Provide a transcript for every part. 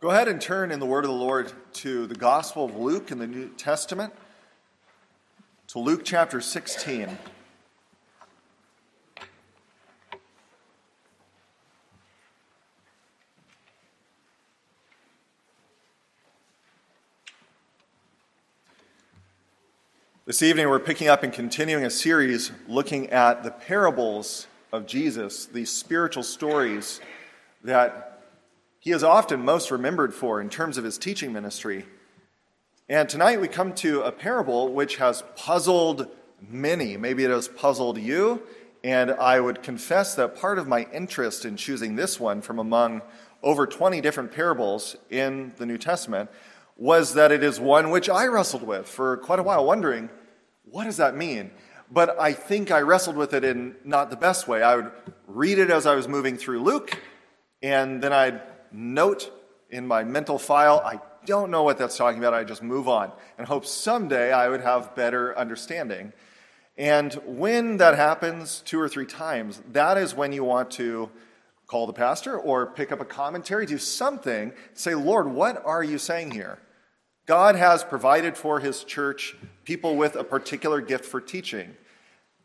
Go ahead and turn in the word of the Lord to the Gospel of Luke in the New Testament, to Luke chapter 16. This evening, we're picking up and continuing a series looking at the parables of Jesus, these spiritual stories that he is often most remembered for in terms of his teaching ministry. And tonight we come to a parable which has puzzled many. Maybe it has puzzled you. And I would confess that part of my interest in choosing this one from among over 20 different parables in the New Testament was that it is one which I wrestled with for quite a while, wondering what does that mean? But I think I wrestled with it in not the best way. I would read it as I was moving through Luke, and then I'd note in my mental file, I don't know what that's talking about. I just move on and hope someday I would have better understanding. And when that happens two or three times, that is when you want to call the pastor or pick up a commentary, do something, say, Lord, what are you saying here? God has provided for his church people with a particular gift for teaching.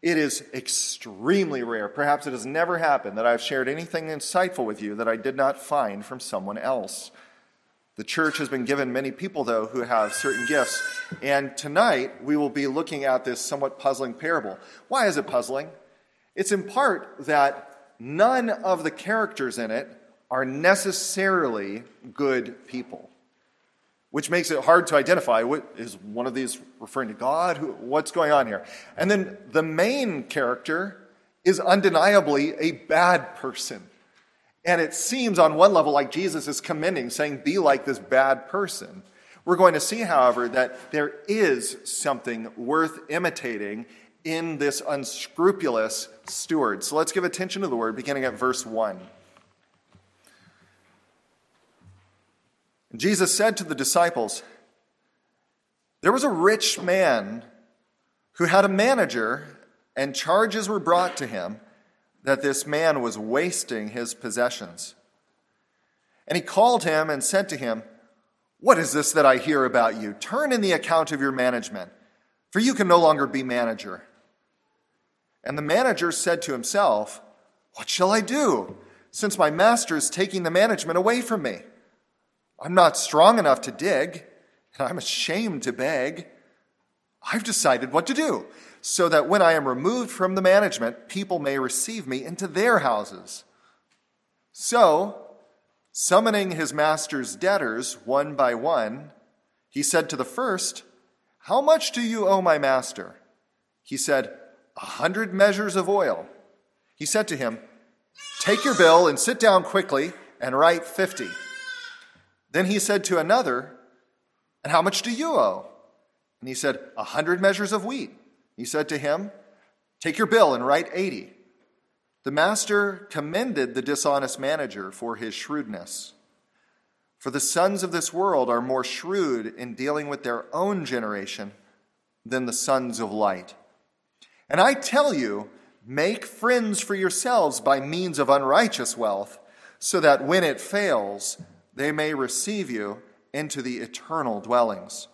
It is extremely rare, perhaps it has never happened, that I've shared anything insightful with you that I did not find from someone else. The church has been given many people, though, who have certain gifts. And tonight, we will be looking at this somewhat puzzling parable. Why is it puzzling? It's in part that none of the characters in it are necessarily good people which makes it hard to identify. What, is one of these referring to God? Who, what's going on here? And then the main character is undeniably a bad person. And it seems on one level like Jesus is commending, saying, Be like this bad person. We're going to see, however, that there is something worth imitating in this unscrupulous steward. So let's give attention to the word, beginning at verse 1. Jesus said to the disciples, There was a rich man who had a manager, and charges were brought to him that this man was wasting his possessions. And he called him and said to him, What is this that I hear about you? Turn in the account of your management, for you can no longer be manager. And the manager said to himself, What shall I do, since my master is taking the management away from me? I'm not strong enough to dig, and I'm ashamed to beg. I've decided what to do so that when I am removed from the management, people may receive me into their houses. So, summoning his master's debtors one by one, he said to the first, How much do you owe my master? He said, A hundred measures of oil. He said to him, Take your bill and sit down quickly and write fifty. Then he said to another, And how much do you owe? And he said, A hundred measures of wheat. He said to him, Take your bill and write eighty. The master commended the dishonest manager for his shrewdness. For the sons of this world are more shrewd in dealing with their own generation than the sons of light. And I tell you, make friends for yourselves by means of unrighteous wealth, so that when it fails, they may receive you into the eternal dwellings.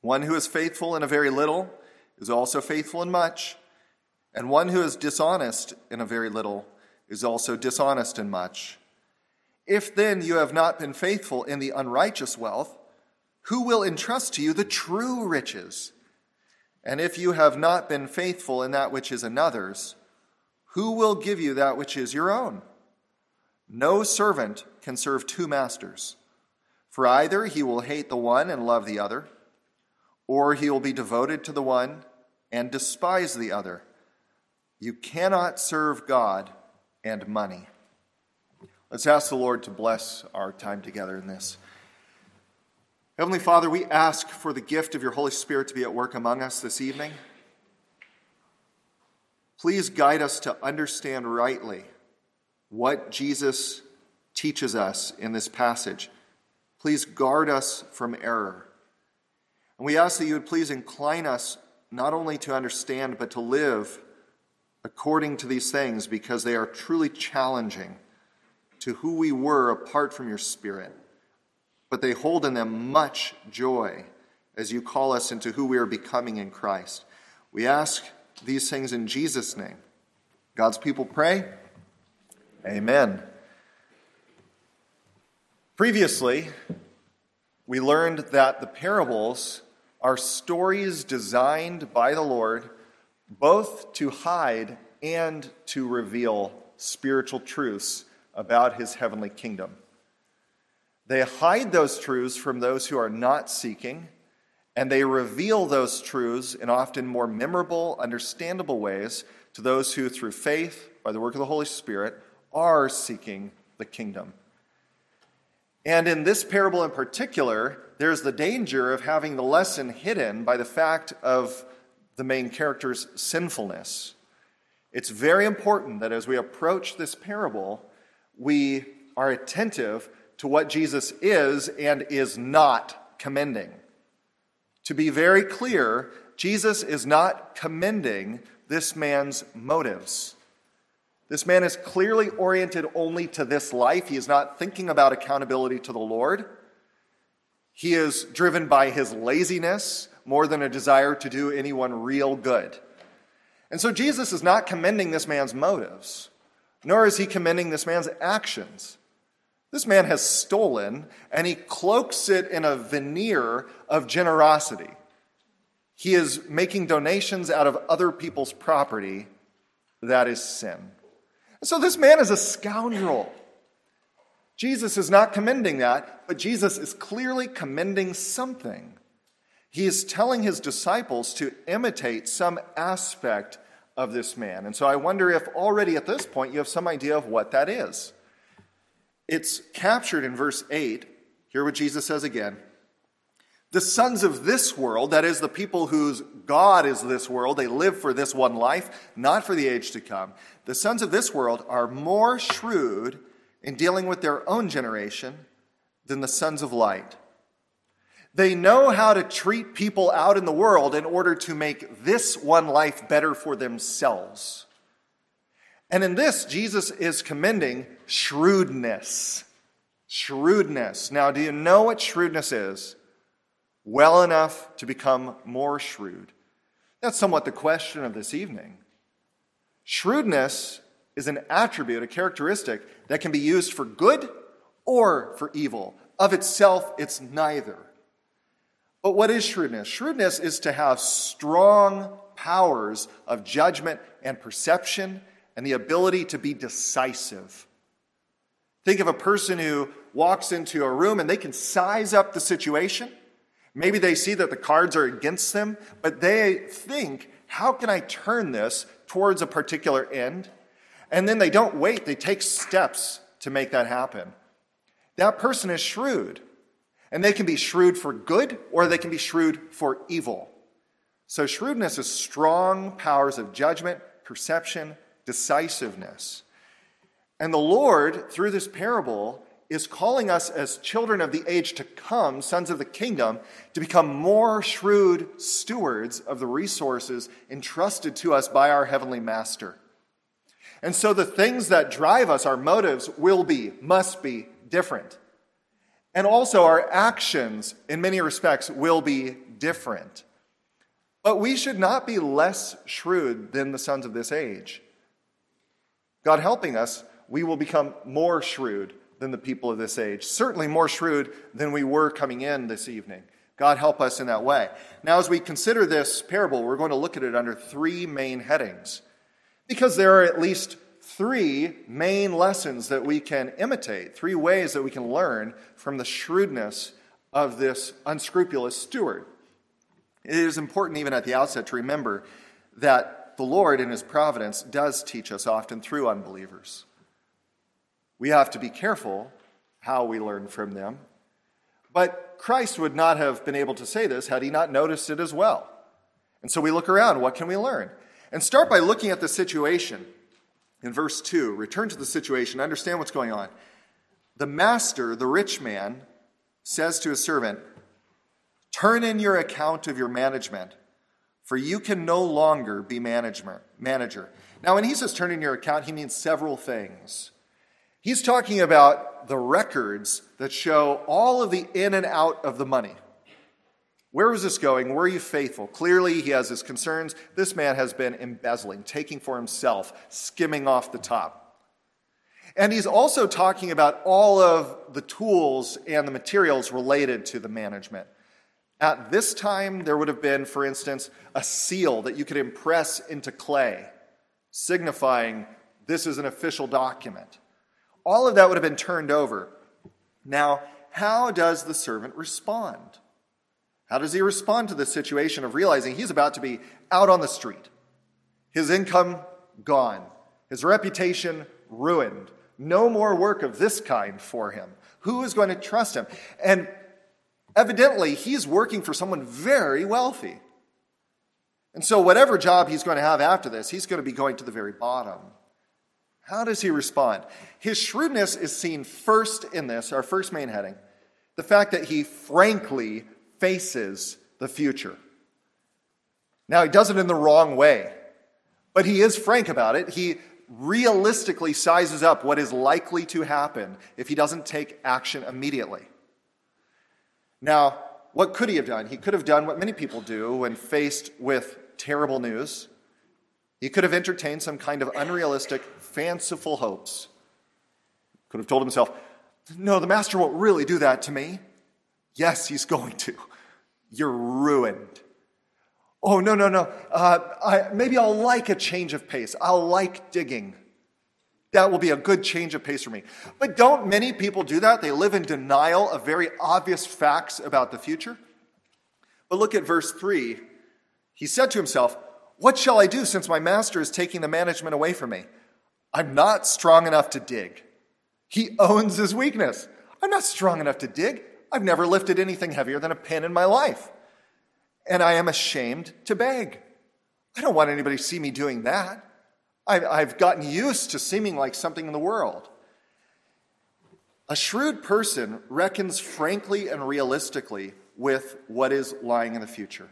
One who is faithful in a very little is also faithful in much, and one who is dishonest in a very little is also dishonest in much. If then you have not been faithful in the unrighteous wealth, who will entrust to you the true riches? And if you have not been faithful in that which is another's, who will give you that which is your own? No servant can serve two masters, for either he will hate the one and love the other, or he will be devoted to the one and despise the other. You cannot serve God and money. Let's ask the Lord to bless our time together in this. Heavenly Father, we ask for the gift of your Holy Spirit to be at work among us this evening. Please guide us to understand rightly what Jesus teaches us in this passage. Please guard us from error. And we ask that you would please incline us not only to understand, but to live according to these things because they are truly challenging to who we were apart from your Spirit. but they hold in them much joy as you call us into who we are becoming in Christ. We ask these things in Jesus' name. God's people pray. Amen. Previously, we learned that the parables are stories designed by the Lord both to hide and to reveal spiritual truths about his heavenly kingdom. They hide those truths from those who are not seeking, and they reveal those truths in often more memorable, understandable ways to those who, through faith, by the work of the Holy Spirit, are seeking the kingdom. And in this parable in particular, there's the danger of having the lesson hidden by the fact of the main character's sinfulness. It's very important that as we approach this parable, we are attentive to what Jesus is and is not commending. To be very clear, Jesus is not commending this man's motives. This man is clearly oriented only to this life. He is not thinking about accountability to the Lord. He is driven by his laziness more than a desire to do anyone real good. And so Jesus is not commending this man's motives, nor is he commending this man's actions. This man has stolen, and he cloaks it in a veneer of generosity. He is making donations out of other people's property. That is sin. So this man is a scoundrel. Jesus is not commending that, but Jesus is clearly commending something. He is telling his disciples to imitate some aspect of this man. And so I wonder if already at this point you have some idea of what that is. It's captured in verse 8. Hear what Jesus says again. The sons of this world, that is, the people whose God is this world, they live for this one life, not for the age to come. The sons of this world are more shrewd in dealing with their own generation than the sons of light. They know how to treat people out in the world in order to make this one life better for themselves. And in this, Jesus is commending shrewdness. Shrewdness. Now, do you know what shrewdness is? Well enough to become more shrewd. That's somewhat the question of this evening. Shrewdness is an attribute, a characteristic that can be used for good or for evil. Of itself, it's neither. But what is shrewdness? Shrewdness is to have strong powers of judgment and perception and the ability to be decisive. Think of a person who walks into a room and they can size up the situation. Maybe they see that the cards are against them, but they think, how can I turn this towards a particular end? And then they don't wait, they take steps to make that happen. That person is shrewd. And they can be shrewd for good or they can be shrewd for evil. So, shrewdness is strong powers of judgment, perception, decisiveness. And the Lord, through this parable, is calling us as children of the age to come, sons of the kingdom, to become more shrewd stewards of the resources entrusted to us by our heavenly master. And so the things that drive us, our motives, will be, must be different. And also, our actions, in many respects, will be different. But we should not be less shrewd than the sons of this age. God helping us, we will become more shrewd than the people of this age, certainly more shrewd than we were coming in this evening. God help us in that way. Now, as we consider this parable, we're going to look at it under three main headings because there are at least three main lessons that we can imitate, three ways that we can learn from the shrewdness of this unscrupulous steward. It is important, even at the outset, to remember that the Lord, in His providence, does teach us often through unbelievers. We have to be careful how we learn from them. But Christ would not have been able to say this had he not noticed it as well. And so we look around. What can we learn? And start by looking at the situation in verse 2, return to the situation, understand what's going on. The master, the rich man, says to his servant, Turn in your account of your management, for you can no longer be manager. Now, when he says turn in your account, he means several things. He's talking about the records that show all of the in and out of the money. Where was this going? Were you faithful? Clearly, he has his concerns. This man has been embezzling, taking for himself, skimming off the top. And he's also talking about all of the tools and the materials related to the management. At this time, there would have been, for instance, a seal that you could impress into clay, signifying this is an official document. All of that would have been turned over. Now, how does the servant respond? How does he respond to the situation of realizing he's about to be out on the street? His income gone, his reputation ruined, no more work of this kind for him. Who is going to trust him? And evidently, he's working for someone very wealthy. And so, whatever job he's going to have after this, he's going to be going to the very bottom. How does he respond? His shrewdness is seen first in this, our first main heading the fact that he frankly faces the future. Now, he does it in the wrong way, but he is frank about it. He realistically sizes up what is likely to happen if he doesn't take action immediately. Now, what could he have done? He could have done what many people do when faced with terrible news. He could have entertained some kind of unrealistic, fanciful hopes. Could have told himself, No, the master won't really do that to me. Yes, he's going to. You're ruined. Oh, no, no, no. Uh, I, maybe I'll like a change of pace. I'll like digging. That will be a good change of pace for me. But don't many people do that? They live in denial of very obvious facts about the future. But look at verse 3. He said to himself, What shall I do since my master is taking the management away from me? I'm not strong enough to dig. He owns his weakness. I'm not strong enough to dig. I've never lifted anything heavier than a pin in my life. And I am ashamed to beg. I don't want anybody to see me doing that. I've gotten used to seeming like something in the world. A shrewd person reckons frankly and realistically with what is lying in the future.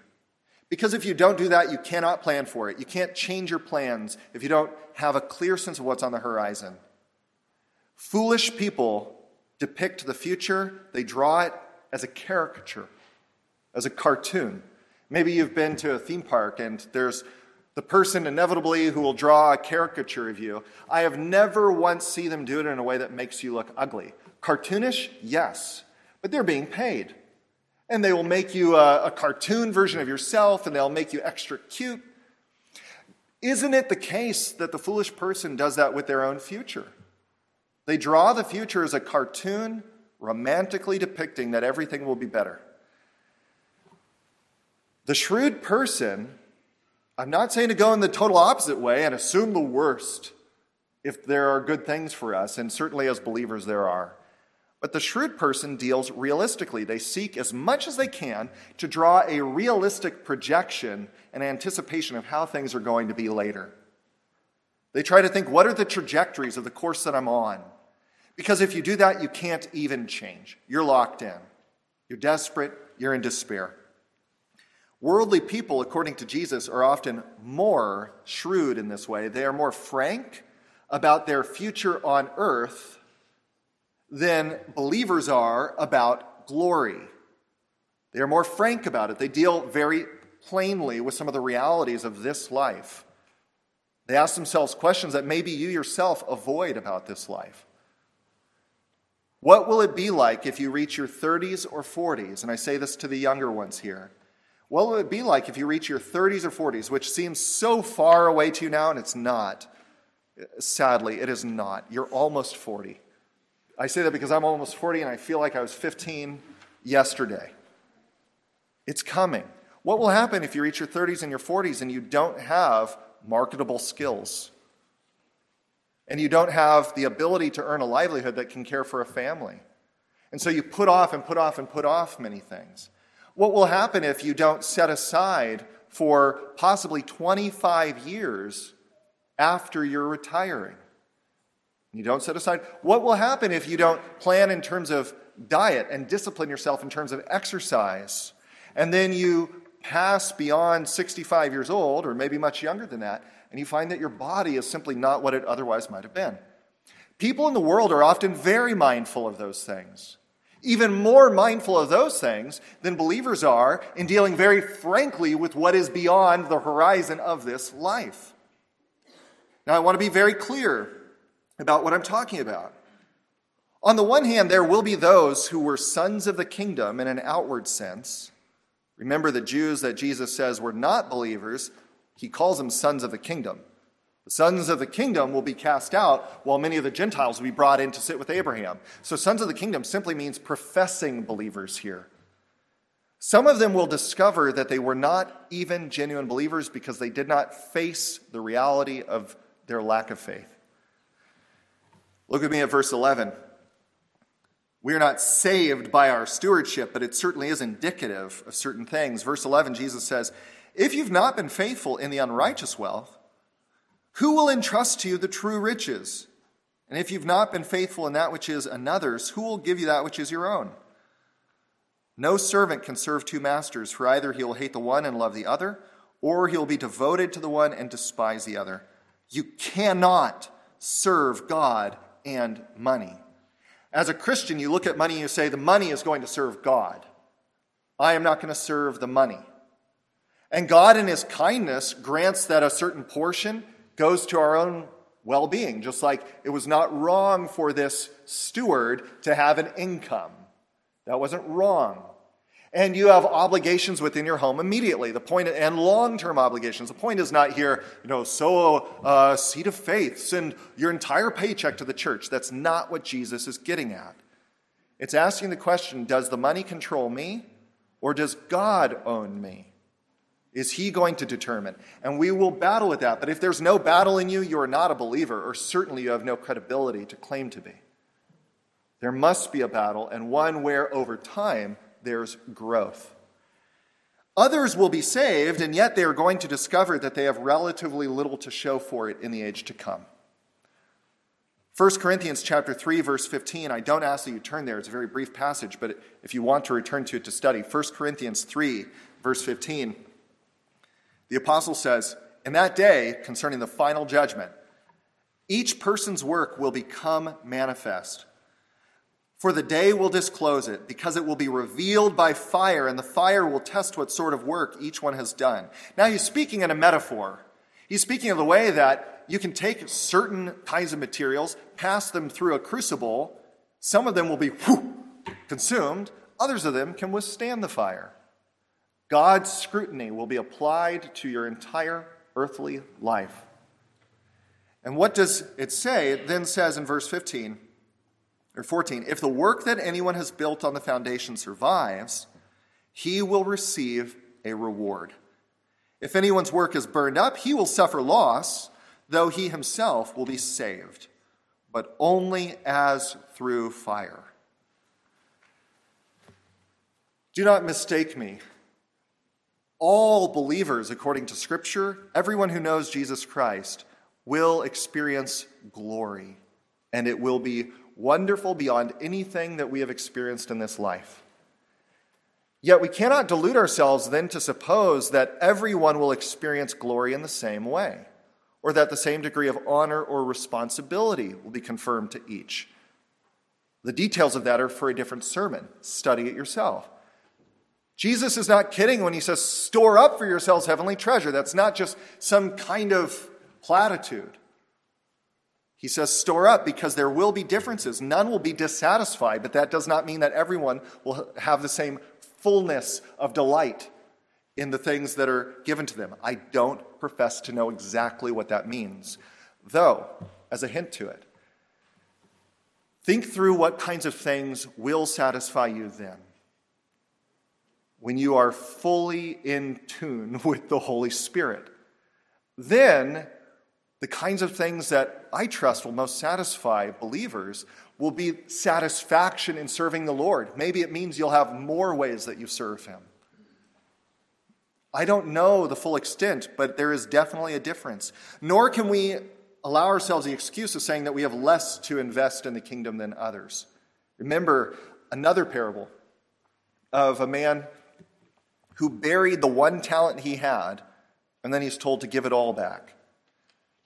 Because if you don't do that, you cannot plan for it. You can't change your plans if you don't have a clear sense of what's on the horizon. Foolish people depict the future, they draw it as a caricature, as a cartoon. Maybe you've been to a theme park and there's the person inevitably who will draw a caricature of you. I have never once seen them do it in a way that makes you look ugly. Cartoonish, yes, but they're being paid. And they will make you a, a cartoon version of yourself and they'll make you extra cute. Isn't it the case that the foolish person does that with their own future? They draw the future as a cartoon, romantically depicting that everything will be better. The shrewd person, I'm not saying to go in the total opposite way and assume the worst if there are good things for us, and certainly as believers there are. But the shrewd person deals realistically. They seek as much as they can to draw a realistic projection and anticipation of how things are going to be later. They try to think what are the trajectories of the course that I'm on? Because if you do that, you can't even change. You're locked in. You're desperate. You're in despair. Worldly people, according to Jesus, are often more shrewd in this way. They are more frank about their future on earth than believers are about glory. They are more frank about it. They deal very plainly with some of the realities of this life. They ask themselves questions that maybe you yourself avoid about this life. What will it be like if you reach your 30s or 40s? And I say this to the younger ones here. What will it be like if you reach your 30s or 40s, which seems so far away to you now, and it's not? Sadly, it is not. You're almost 40. I say that because I'm almost 40 and I feel like I was 15 yesterday. It's coming. What will happen if you reach your 30s and your 40s and you don't have marketable skills? and you don't have the ability to earn a livelihood that can care for a family. And so you put off and put off and put off many things. What will happen if you don't set aside for possibly 25 years after you're retiring? You don't set aside. What will happen if you don't plan in terms of diet and discipline yourself in terms of exercise? And then you pass beyond 65 years old, or maybe much younger than that, and you find that your body is simply not what it otherwise might have been. People in the world are often very mindful of those things, even more mindful of those things than believers are in dealing very frankly with what is beyond the horizon of this life. Now, I want to be very clear about what I'm talking about. On the one hand, there will be those who were sons of the kingdom in an outward sense. Remember the Jews that Jesus says were not believers, he calls them sons of the kingdom. The sons of the kingdom will be cast out, while many of the Gentiles will be brought in to sit with Abraham. So, sons of the kingdom simply means professing believers here. Some of them will discover that they were not even genuine believers because they did not face the reality of their lack of faith. Look at me at verse 11. We are not saved by our stewardship, but it certainly is indicative of certain things. Verse 11, Jesus says, If you've not been faithful in the unrighteous wealth, who will entrust to you the true riches? And if you've not been faithful in that which is another's, who will give you that which is your own? No servant can serve two masters, for either he will hate the one and love the other, or he will be devoted to the one and despise the other. You cannot serve God and money. As a Christian, you look at money and you say, the money is going to serve God. I am not going to serve the money. And God, in His kindness, grants that a certain portion goes to our own well being, just like it was not wrong for this steward to have an income. That wasn't wrong and you have obligations within your home immediately. The point and long-term obligations. The point is not here, you know, sow a seed of faith, send your entire paycheck to the church. That's not what Jesus is getting at. It's asking the question: Does the money control me, or does God own me? Is He going to determine? And we will battle with that. But if there's no battle in you, you are not a believer, or certainly you have no credibility to claim to be. There must be a battle, and one where over time there's growth. Others will be saved, and yet they are going to discover that they have relatively little to show for it in the age to come. 1 Corinthians chapter 3 verse 15. I don't ask that you turn there. It's a very brief passage, but if you want to return to it to study, 1 Corinthians 3 verse 15. The apostle says, "In that day concerning the final judgment, each person's work will become manifest." For the day will disclose it, because it will be revealed by fire, and the fire will test what sort of work each one has done. Now, he's speaking in a metaphor. He's speaking of the way that you can take certain kinds of materials, pass them through a crucible. Some of them will be whew, consumed, others of them can withstand the fire. God's scrutiny will be applied to your entire earthly life. And what does it say? It then says in verse 15, or 14, if the work that anyone has built on the foundation survives, he will receive a reward. If anyone's work is burned up, he will suffer loss, though he himself will be saved, but only as through fire. Do not mistake me. All believers, according to Scripture, everyone who knows Jesus Christ, will experience glory, and it will be wonderful beyond anything that we have experienced in this life. Yet we cannot delude ourselves then to suppose that everyone will experience glory in the same way, or that the same degree of honor or responsibility will be confirmed to each. The details of that are for a different sermon. Study it yourself. Jesus is not kidding when he says, store up for yourselves heavenly treasure. That's not just some kind of platitude. He says, store up because there will be differences. None will be dissatisfied, but that does not mean that everyone will have the same fullness of delight in the things that are given to them. I don't profess to know exactly what that means, though, as a hint to it, think through what kinds of things will satisfy you then. When you are fully in tune with the Holy Spirit, then the kinds of things that I trust will most satisfy believers will be satisfaction in serving the Lord. Maybe it means you'll have more ways that you serve Him. I don't know the full extent, but there is definitely a difference. Nor can we allow ourselves the excuse of saying that we have less to invest in the kingdom than others. Remember another parable of a man who buried the one talent he had, and then he's told to give it all back.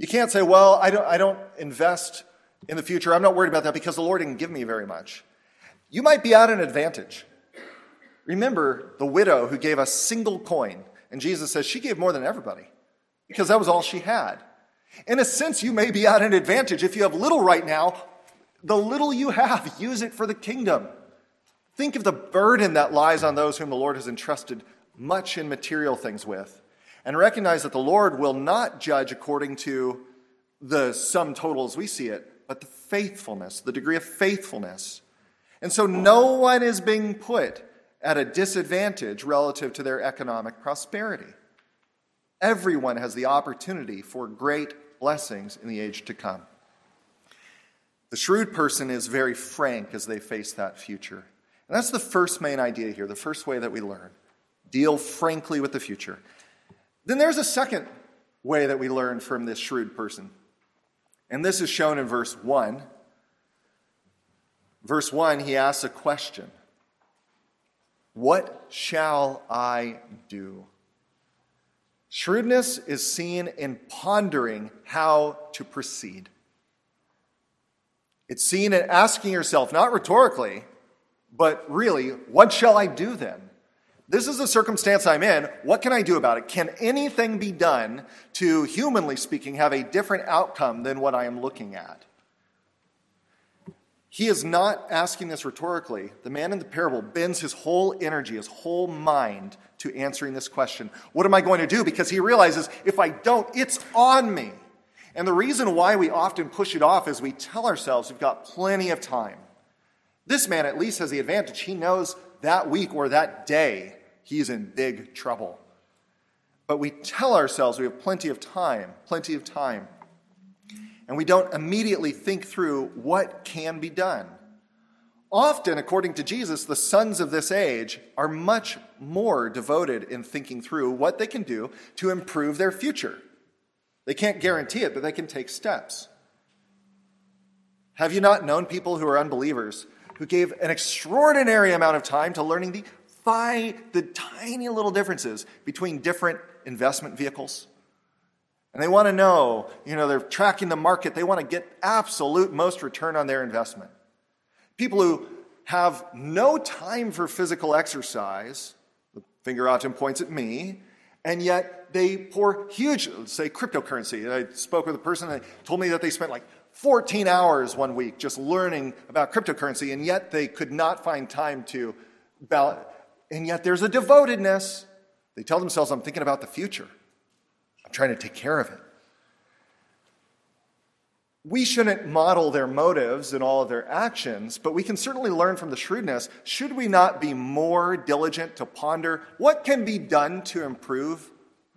You can't say, well, I don't, I don't invest in the future, I'm not worried about that because the Lord didn't give me very much. You might be at an advantage. Remember the widow who gave a single coin, and Jesus says she gave more than everybody because that was all she had. In a sense, you may be at an advantage. If you have little right now, the little you have, use it for the kingdom. Think of the burden that lies on those whom the Lord has entrusted much in material things with, and recognize that the Lord will not judge according to the sum total as we see it, but the faithfulness, the degree of faithfulness. And so no one is being put at a disadvantage relative to their economic prosperity. Everyone has the opportunity for great blessings in the age to come. The shrewd person is very frank as they face that future. And that's the first main idea here, the first way that we learn. Deal frankly with the future. Then there's a second way that we learn from this shrewd person. And this is shown in verse 1. Verse 1, he asks a question What shall I do? Shrewdness is seen in pondering how to proceed. It's seen in asking yourself, not rhetorically, but really, what shall I do then? This is the circumstance I'm in. What can I do about it? Can anything be done to, humanly speaking, have a different outcome than what I am looking at? He is not asking this rhetorically. The man in the parable bends his whole energy, his whole mind to answering this question What am I going to do? Because he realizes if I don't, it's on me. And the reason why we often push it off is we tell ourselves we've got plenty of time. This man at least has the advantage. He knows that week or that day he's in big trouble. But we tell ourselves we have plenty of time, plenty of time and we don't immediately think through what can be done. Often, according to Jesus, the sons of this age are much more devoted in thinking through what they can do to improve their future. They can't guarantee it, but they can take steps. Have you not known people who are unbelievers who gave an extraordinary amount of time to learning the, the tiny little differences between different investment vehicles? And they want to know, you know, they're tracking the market. They want to get absolute most return on their investment. People who have no time for physical exercise, the finger often points at me, and yet they pour huge, say, cryptocurrency. I spoke with a person that told me that they spent like 14 hours one week just learning about cryptocurrency, and yet they could not find time to balance. And yet there's a devotedness. They tell themselves, I'm thinking about the future I'm trying to take care of it. We shouldn't model their motives and all of their actions, but we can certainly learn from the shrewdness. Should we not be more diligent to ponder what can be done to improve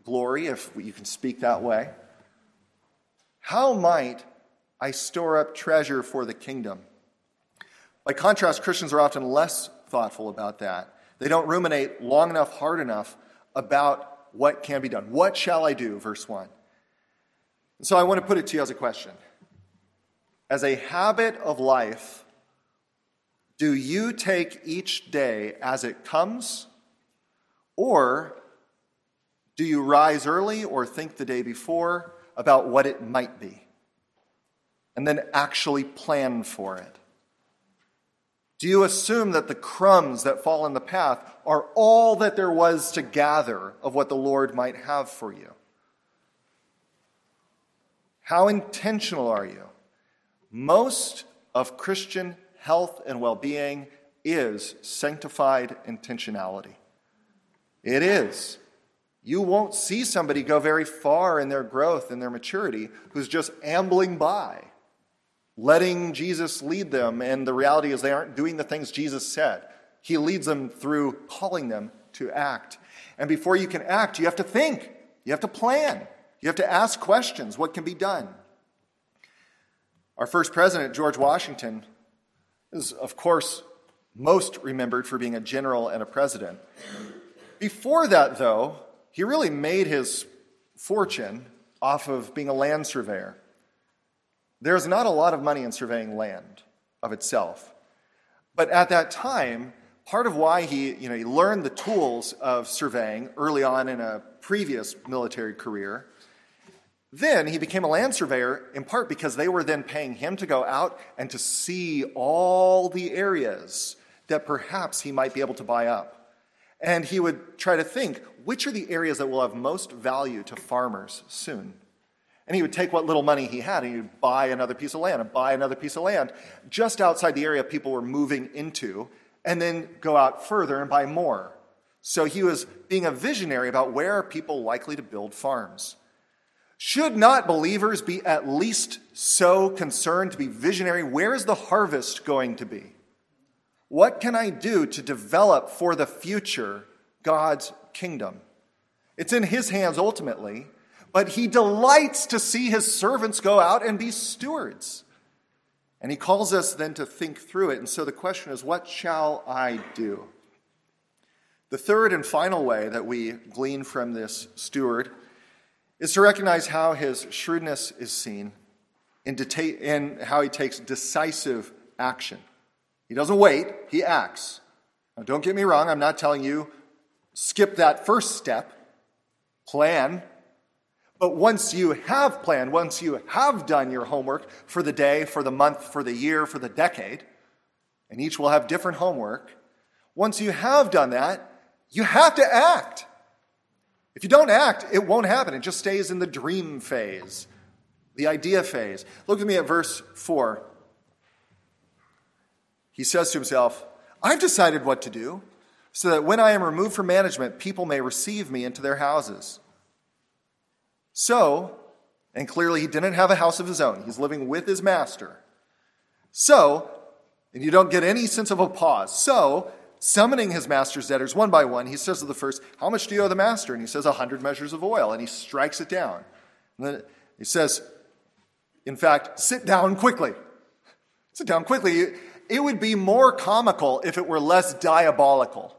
glory, if you can speak that way? How might I store up treasure for the kingdom? By contrast, Christians are often less thoughtful about that. They don't ruminate long enough, hard enough about what can be done? What shall I do? Verse 1. so I want to put it to you as a question. As a habit of life, do you take each day as it comes? Or do you rise early or think the day before about what it might be? And then actually plan for it? Do you assume that the crumbs that fall in the path are all that there was to gather of what the Lord might have for you? How intentional are you? Most of Christian health and well being is sanctified intentionality. It is. You won't see somebody go very far in their growth and their maturity who's just ambling by letting Jesus lead them. And the reality is, they aren't doing the things Jesus said. He leads them through calling them to act. And before you can act, you have to think, you have to plan, you have to ask questions what can be done? Our first president, George Washington, is, of course, most remembered for being a general and a president. Before that, though, he really made his fortune off of being a land surveyor. There's not a lot of money in surveying land of itself. But at that time, part of why he, you know, he learned the tools of surveying early on in a previous military career, Then he became a land surveyor in part because they were then paying him to go out and to see all the areas that perhaps he might be able to buy up. And he would try to think which are the areas that will have most value to farmers soon. And he would take what little money he had and he would buy another piece of land and buy another piece of land just outside the area people were moving into, and then go out further and buy more. So he was being a visionary about where are people likely to build farms. Should not believers be at least so concerned to be visionary? Where is the harvest going to be? What can I do to develop for the future God's kingdom? It's in His hands ultimately, but He delights to see His servants go out and be stewards. And He calls us then to think through it. And so the question is, what shall I do? The third and final way that we glean from this steward is to recognize how his shrewdness is seen in, deta- how he takes decisive action. He doesn't wait, he acts. Now, don't get me wrong, I'm not telling you skip that first step, plan. But once you have planned, once you have done your homework for the day, for the month, for the year, for the decade, and each will have different homework, once you have done that, you have to act. If you don't act, it won't happen. It just stays in the dream phase, the idea phase. Look at me at verse 4. He says to himself, I've decided what to do so that when I am removed from management, people may receive me into their houses. So, and clearly he didn't have a house of his own, he's living with his master. So, and you don't get any sense of a pause. So, summoning his master's debtors one by one, he says to the first, How much do you owe the master? And he says, A hundred measures of oil. And he strikes it down. And then he says, In fact, sit down quickly. Sit down quickly. It would be more comical if it were less diabolical.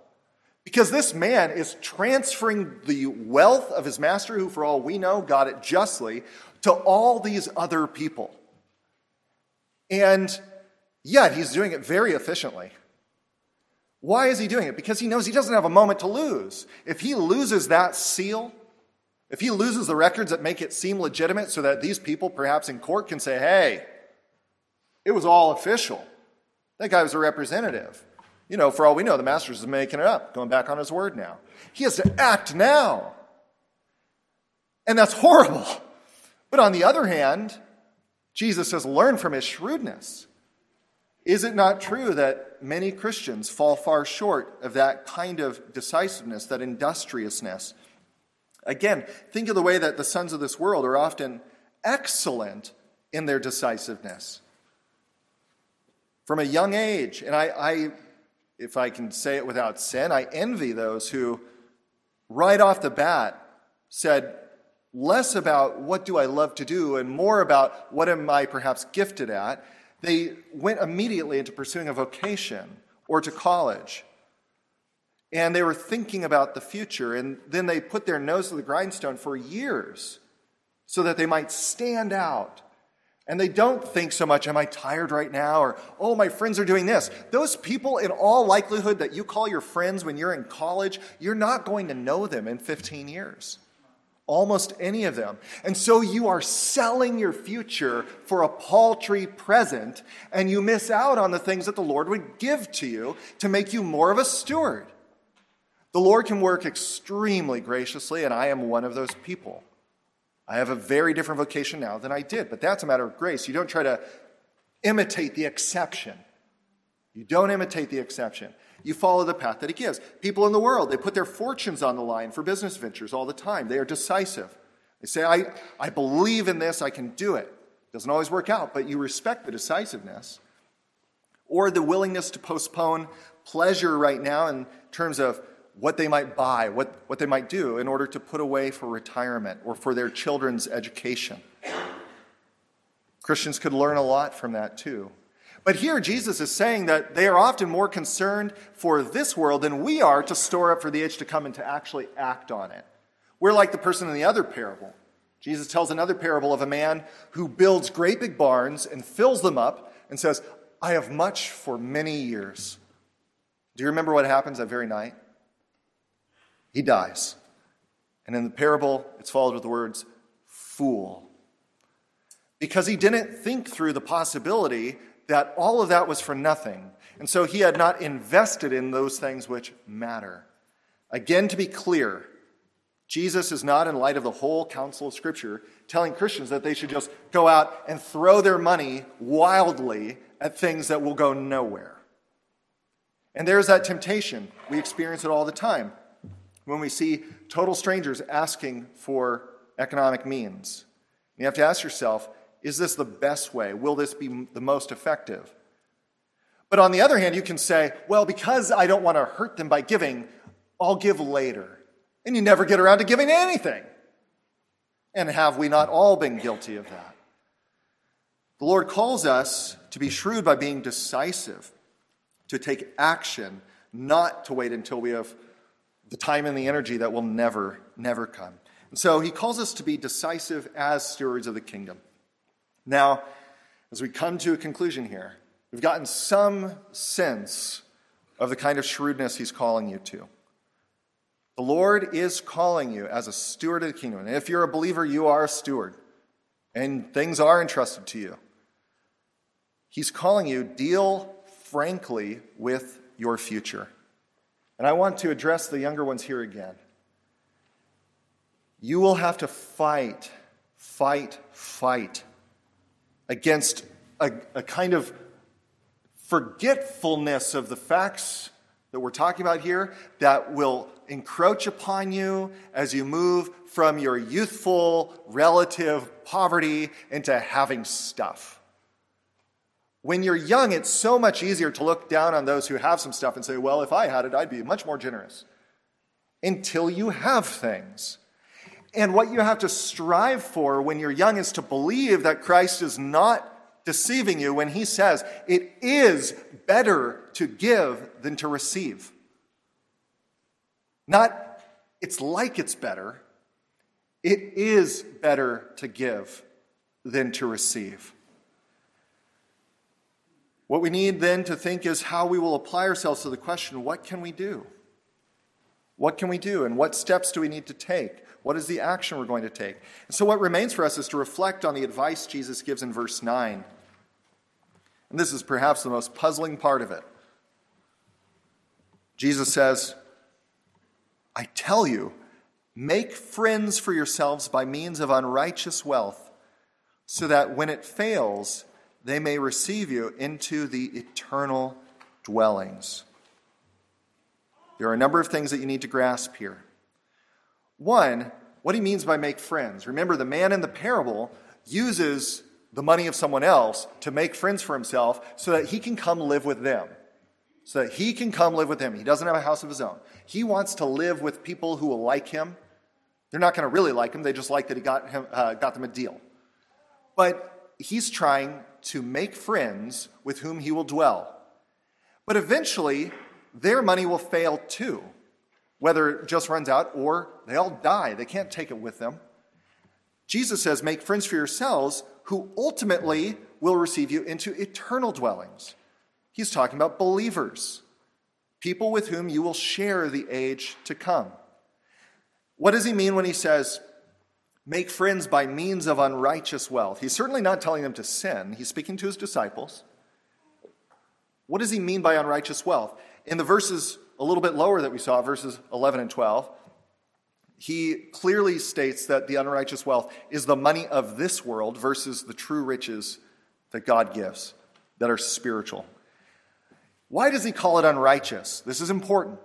Because this man is transferring the wealth of his master, who, for all we know, got it justly, to all these other people. And yet, he's doing it very efficiently. Why is he doing it? Because he knows he doesn't have a moment to lose. If he loses that seal, if he loses the records that make it seem legitimate so that these people, perhaps in court, can say, hey, it was all official. That guy was a representative. You know, for all we know, the master's is making it up, going back on his word now. He has to act now. And that's horrible. But on the other hand, Jesus says, learn from his shrewdness. Is it not true that many Christians fall far short of that kind of decisiveness, that industriousness? Again, think of the way that the sons of this world are often excellent in their decisiveness. From a young age, and I, I, if I can say it without sin, I envy those who, right off the bat, said less about what do I love to do and more about what am I perhaps gifted at they went immediately into pursuing a vocation or to college. And they were thinking about the future, and then they put their nose to the grindstone for years so that they might stand out. And they don't think so much, am I tired right now? Or, oh, my friends are doing this. Those people, in all likelihood, that you call your friends when you're in college, you're not going to know them in 15 years almost any of them. And so you are selling your future for a paltry present, and you miss out on the things that the Lord would give to you to make you more of a steward. The Lord can work extremely graciously, and I am one of those people. I have a very different vocation now than I did, but that's a matter of grace. You don't try to imitate the exception. You don't imitate the exception you follow the path that he gives. People in the world, they put their fortunes on the line for business ventures all the time. They are decisive. They say, I, I believe in this, I can do it. Doesn't always work out, but you respect the decisiveness. Or the willingness to postpone pleasure right now in terms of what they might buy, what, what they might do in order to put away for retirement or for their children's education. Christians could learn a lot from that too. But here, Jesus is saying that they are often more concerned for this world than we are to store up for the age to come and to actually act on it. We're like the person in the other parable. Jesus tells another parable of a man who builds great big barns and fills them up and says, I have much for many years. Do you remember what happens that very night? He dies. And in the parable, it's followed with the words, fool. because he didn't think through the possibility that all of that was for nothing. And so he had not invested in those things which matter. Again, to be clear, Jesus is not, in light of the whole counsel of Scripture, telling Christians that they should just go out and throw their money wildly at things that will go nowhere. And there's that temptation. We experience it all the time when we see total strangers asking for economic means. You have to ask yourself is this the best way? Will this be the most effective? But on the other hand, you can say, well, because I don't want to hurt them by giving, I'll give later. And you never get around to giving anything. And have we not all been guilty of that? The Lord calls us to be shrewd by being decisive, to take action, not to wait until we have the time and the energy that will never, never come. And so he calls us to be decisive as stewards of the kingdom. Now, as we come to a conclusion here, we've gotten some sense of the kind of shrewdness he's calling you to. The Lord is calling you as a steward of the kingdom. And if you're a believer, you are a steward, and things are entrusted to you. He's calling you, deal frankly with your future. And I want to address the younger ones here again. You will have to fight, fight, fight against a, a kind of forgetfulness of the facts that we're talking about here that will encroach upon you as you move from your youthful relative poverty into having stuff. When you're young, it's so much easier to look down on those who have some stuff and say, well, if I had it, I'd be much more generous. Until you have things. And what you have to strive for when you're young is to believe that Christ is not deceiving you when he says it is better to give than to receive. Not, it's like it's better. It is better to give than to receive. What we need then to think is how we will apply ourselves to the question what can we do? What can we do? And what steps do we need to take? What is the action we're going to take? And so, what remains for us is to reflect on the advice Jesus gives in verse 9. And this is perhaps the most puzzling part of it. Jesus says, I tell you, make friends for yourselves by means of unrighteous wealth, so that when it fails, they may receive you into the eternal dwellings. There are a number of things that you need to grasp here. One, what he means by make friends. Remember, the man in the parable uses the money of someone else to make friends for himself so that he can come live with them. So that he can come live with them. He doesn't have a house of his own. He wants to live with people who will like him. They're not going to really like him, they just like that he got, him, uh, got them a deal. But he's trying to make friends with whom he will dwell. But eventually, their money will fail too, whether it just runs out or they all die. They can't take it with them. Jesus says, Make friends for yourselves who ultimately will receive you into eternal dwellings. He's talking about believers, people with whom you will share the age to come. What does he mean when he says, make friends by means of unrighteous wealth. He's certainly not telling them to sin, he's speaking to his disciples. What does he mean by unrighteous wealth? In the verses a little bit lower that we saw, verses 11 and 12, he clearly states that the unrighteous wealth is the money of this world versus the true riches that God gives that are spiritual. Why does he call it unrighteous? This is important.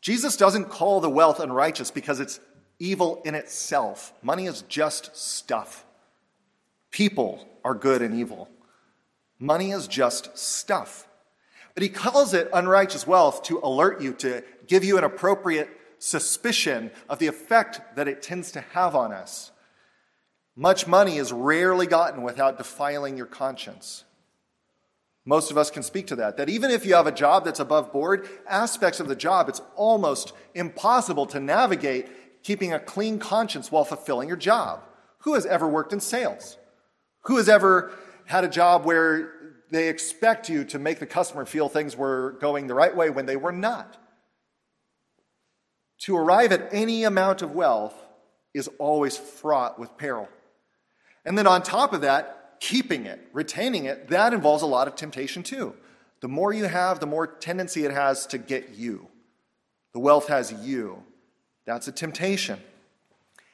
Jesus doesn't call the wealth unrighteous because it's evil in itself. Money is just stuff. People are good and evil. Money is just stuff. But he calls it unrighteous wealth to alert you, to give you an appropriate suspicion of the effect that it tends to have on us. Much money is rarely gotten without defiling your conscience. Most of us can speak to that. That even if you have a job that's above board, aspects of the job, it's almost impossible to navigate keeping a clean conscience while fulfilling your job. Who has ever worked in sales? Who has ever had a job where they expect you to make the customer feel things were going the right way when they were not? To arrive at any amount of wealth is always fraught with peril. And then on top of that, keeping it, retaining it, that involves a lot of temptation too. The more you have, the more tendency it has to get you. The wealth has you. That's a temptation.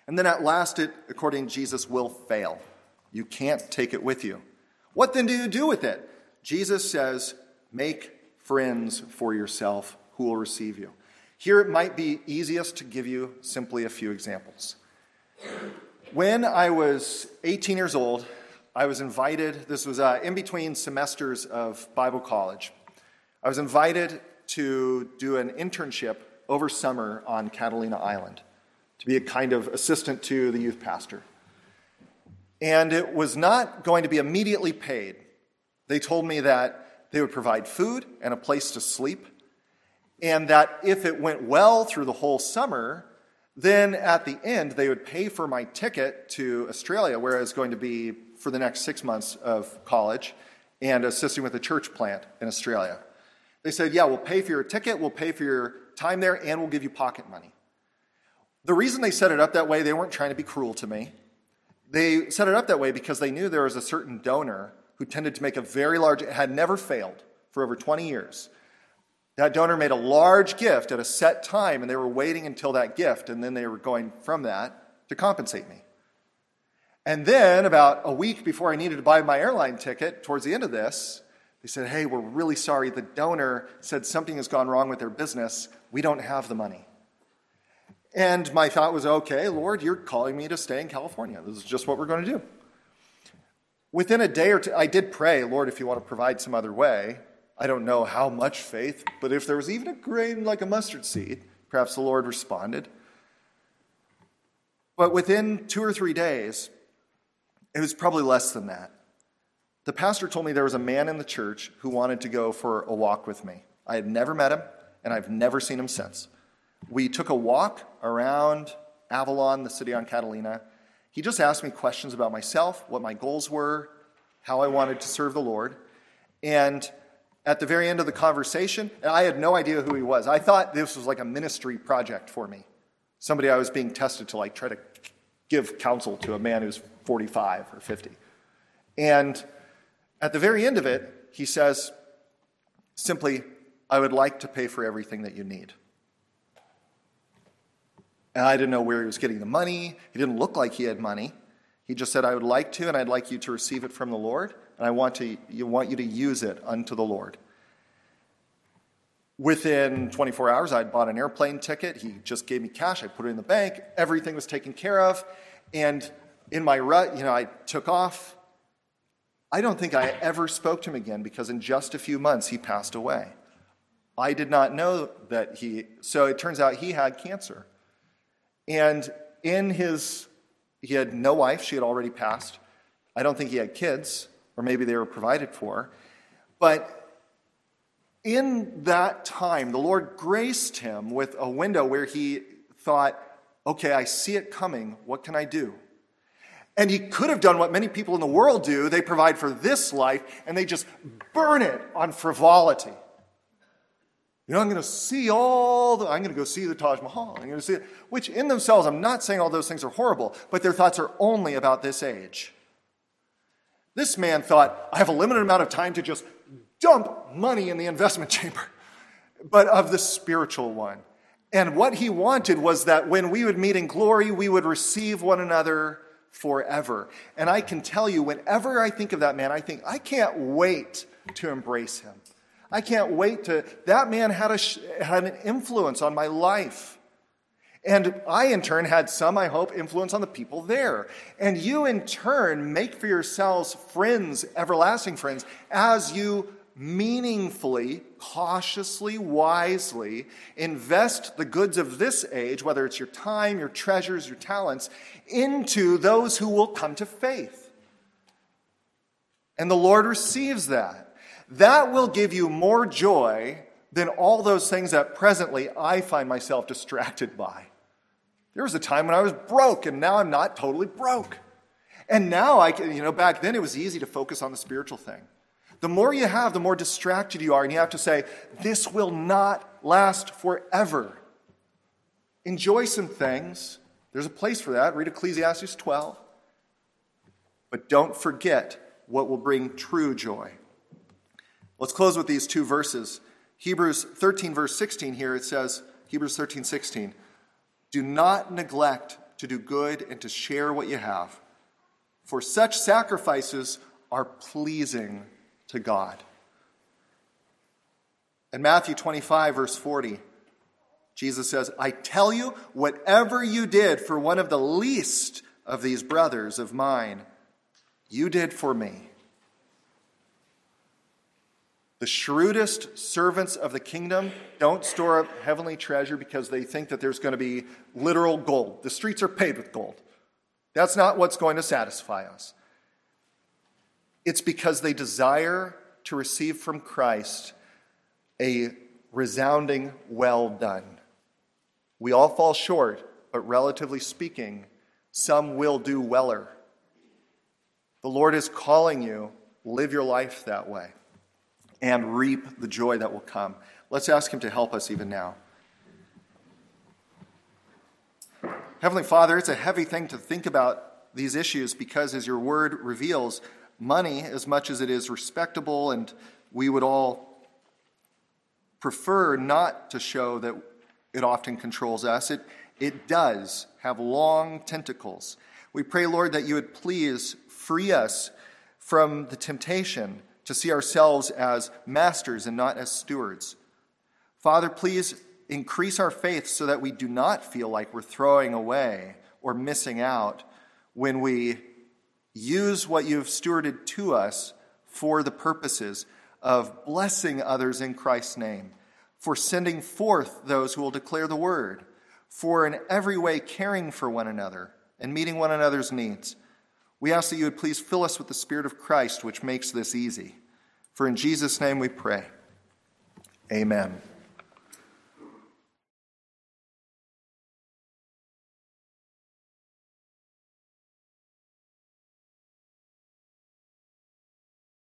And then at last, it, according to Jesus, will fail. You can't take it with you. What then do you do with it? Jesus says, make friends for yourself who will receive you. Here it might be easiest to give you simply a few examples. When I was 18 years old, I was invited, this was uh, in between semesters of Bible college. I was invited to do an internship over summer on Catalina Island to be a kind of assistant to the youth pastor. And it was not going to be immediately paid. They told me that they would provide food and a place to sleep, and that if it went well through the whole summer, then at the end they would pay for my ticket to Australia, where I was going to be for the next six months of college and assisting with a church plant in Australia. They said, Yeah, we'll pay for your ticket, we'll pay for your time there, and we'll give you pocket money. The reason they set it up that way, they weren't trying to be cruel to me. They set it up that way because they knew there was a certain donor who tended to make a very large, it had never failed for over 20 years. That donor made a large gift at a set time, and they were waiting until that gift, and then they were going from that to compensate me. And then, about a week before I needed to buy my airline ticket, towards the end of this, they said, Hey, we're really sorry. The donor said something has gone wrong with their business. We don't have the money. And my thought was, Okay, Lord, you're calling me to stay in California. This is just what we're going to do. Within a day or two, I did pray, Lord, if you want to provide some other way. I don't know how much faith, but if there was even a grain like a mustard seed, perhaps the Lord responded. But within two or three days, it was probably less than that. The pastor told me there was a man in the church who wanted to go for a walk with me. I had never met him, and I've never seen him since. We took a walk around Avalon, the city on Catalina. He just asked me questions about myself, what my goals were, how I wanted to serve the Lord. And at the very end of the conversation, and I had no idea who he was. I thought this was like a ministry project for me. Somebody I was being tested to like try to give counsel to a man who's 45 or 50. And at the very end of it, he says simply, I would like to pay for everything that you need. And I didn't know where he was getting the money. He didn't look like he had money. He just said, I would like to, and I'd like you to receive it from the Lord, and I want, to, you, want you to use it unto the Lord. Within 24 hours, I'd bought an airplane ticket. He just gave me cash. I put it in the bank. Everything was taken care of. And in my rut, you know, I took off. I don't think I ever spoke to him again because in just a few months he passed away. I did not know that he, so it turns out he had cancer. And in his, he had no wife, she had already passed. I don't think he had kids, or maybe they were provided for. But in that time, the Lord graced him with a window where he thought, okay, I see it coming. What can I do? And he could have done what many people in the world do they provide for this life and they just burn it on frivolity. You know, I'm going to see all the, I'm going to go see the Taj Mahal. I'm going to see it, which in themselves, I'm not saying all those things are horrible, but their thoughts are only about this age. This man thought, I have a limited amount of time to just dump money in the investment chamber, but of the spiritual one. And what he wanted was that when we would meet in glory, we would receive one another forever. And I can tell you, whenever I think of that man, I think, I can't wait to embrace him. I can't wait to. That man had, a, had an influence on my life. And I, in turn, had some, I hope, influence on the people there. And you, in turn, make for yourselves friends, everlasting friends, as you meaningfully, cautiously, wisely invest the goods of this age, whether it's your time, your treasures, your talents, into those who will come to faith. And the Lord receives that. That will give you more joy than all those things that presently I find myself distracted by. There was a time when I was broke, and now I'm not totally broke. And now I can, you know, back then it was easy to focus on the spiritual thing. The more you have, the more distracted you are, and you have to say, This will not last forever. Enjoy some things. There's a place for that. Read Ecclesiastes 12. But don't forget what will bring true joy. Let's close with these two verses. Hebrews 13, verse 16 here, it says, Hebrews 13, 16, do not neglect to do good and to share what you have, for such sacrifices are pleasing to God. In Matthew 25, verse 40, Jesus says, I tell you, whatever you did for one of the least of these brothers of mine, you did for me. The shrewdest servants of the kingdom don't store up heavenly treasure because they think that there's going to be literal gold. The streets are paved with gold. That's not what's going to satisfy us. It's because they desire to receive from Christ a resounding well done. We all fall short, but relatively speaking, some will do weller. The Lord is calling you, live your life that way and reap the joy that will come. Let's ask Him to help us even now. Heavenly Father, it's a heavy thing to think about these issues because, as your word reveals, money, as much as it is respectable and we would all prefer not to show that it often controls us, it, it does have long tentacles. We pray, Lord, that you would please free us from the temptation to see ourselves as masters and not as stewards. Father, please increase our faith so that we do not feel like we're throwing away or missing out when we use what you've stewarded to us for the purposes of blessing others in Christ's name, for sending forth those who will declare the word, for in every way caring for one another and meeting one another's needs. We ask that you would please fill us with the Spirit of Christ, which makes this easy. For in Jesus' name we pray. Amen.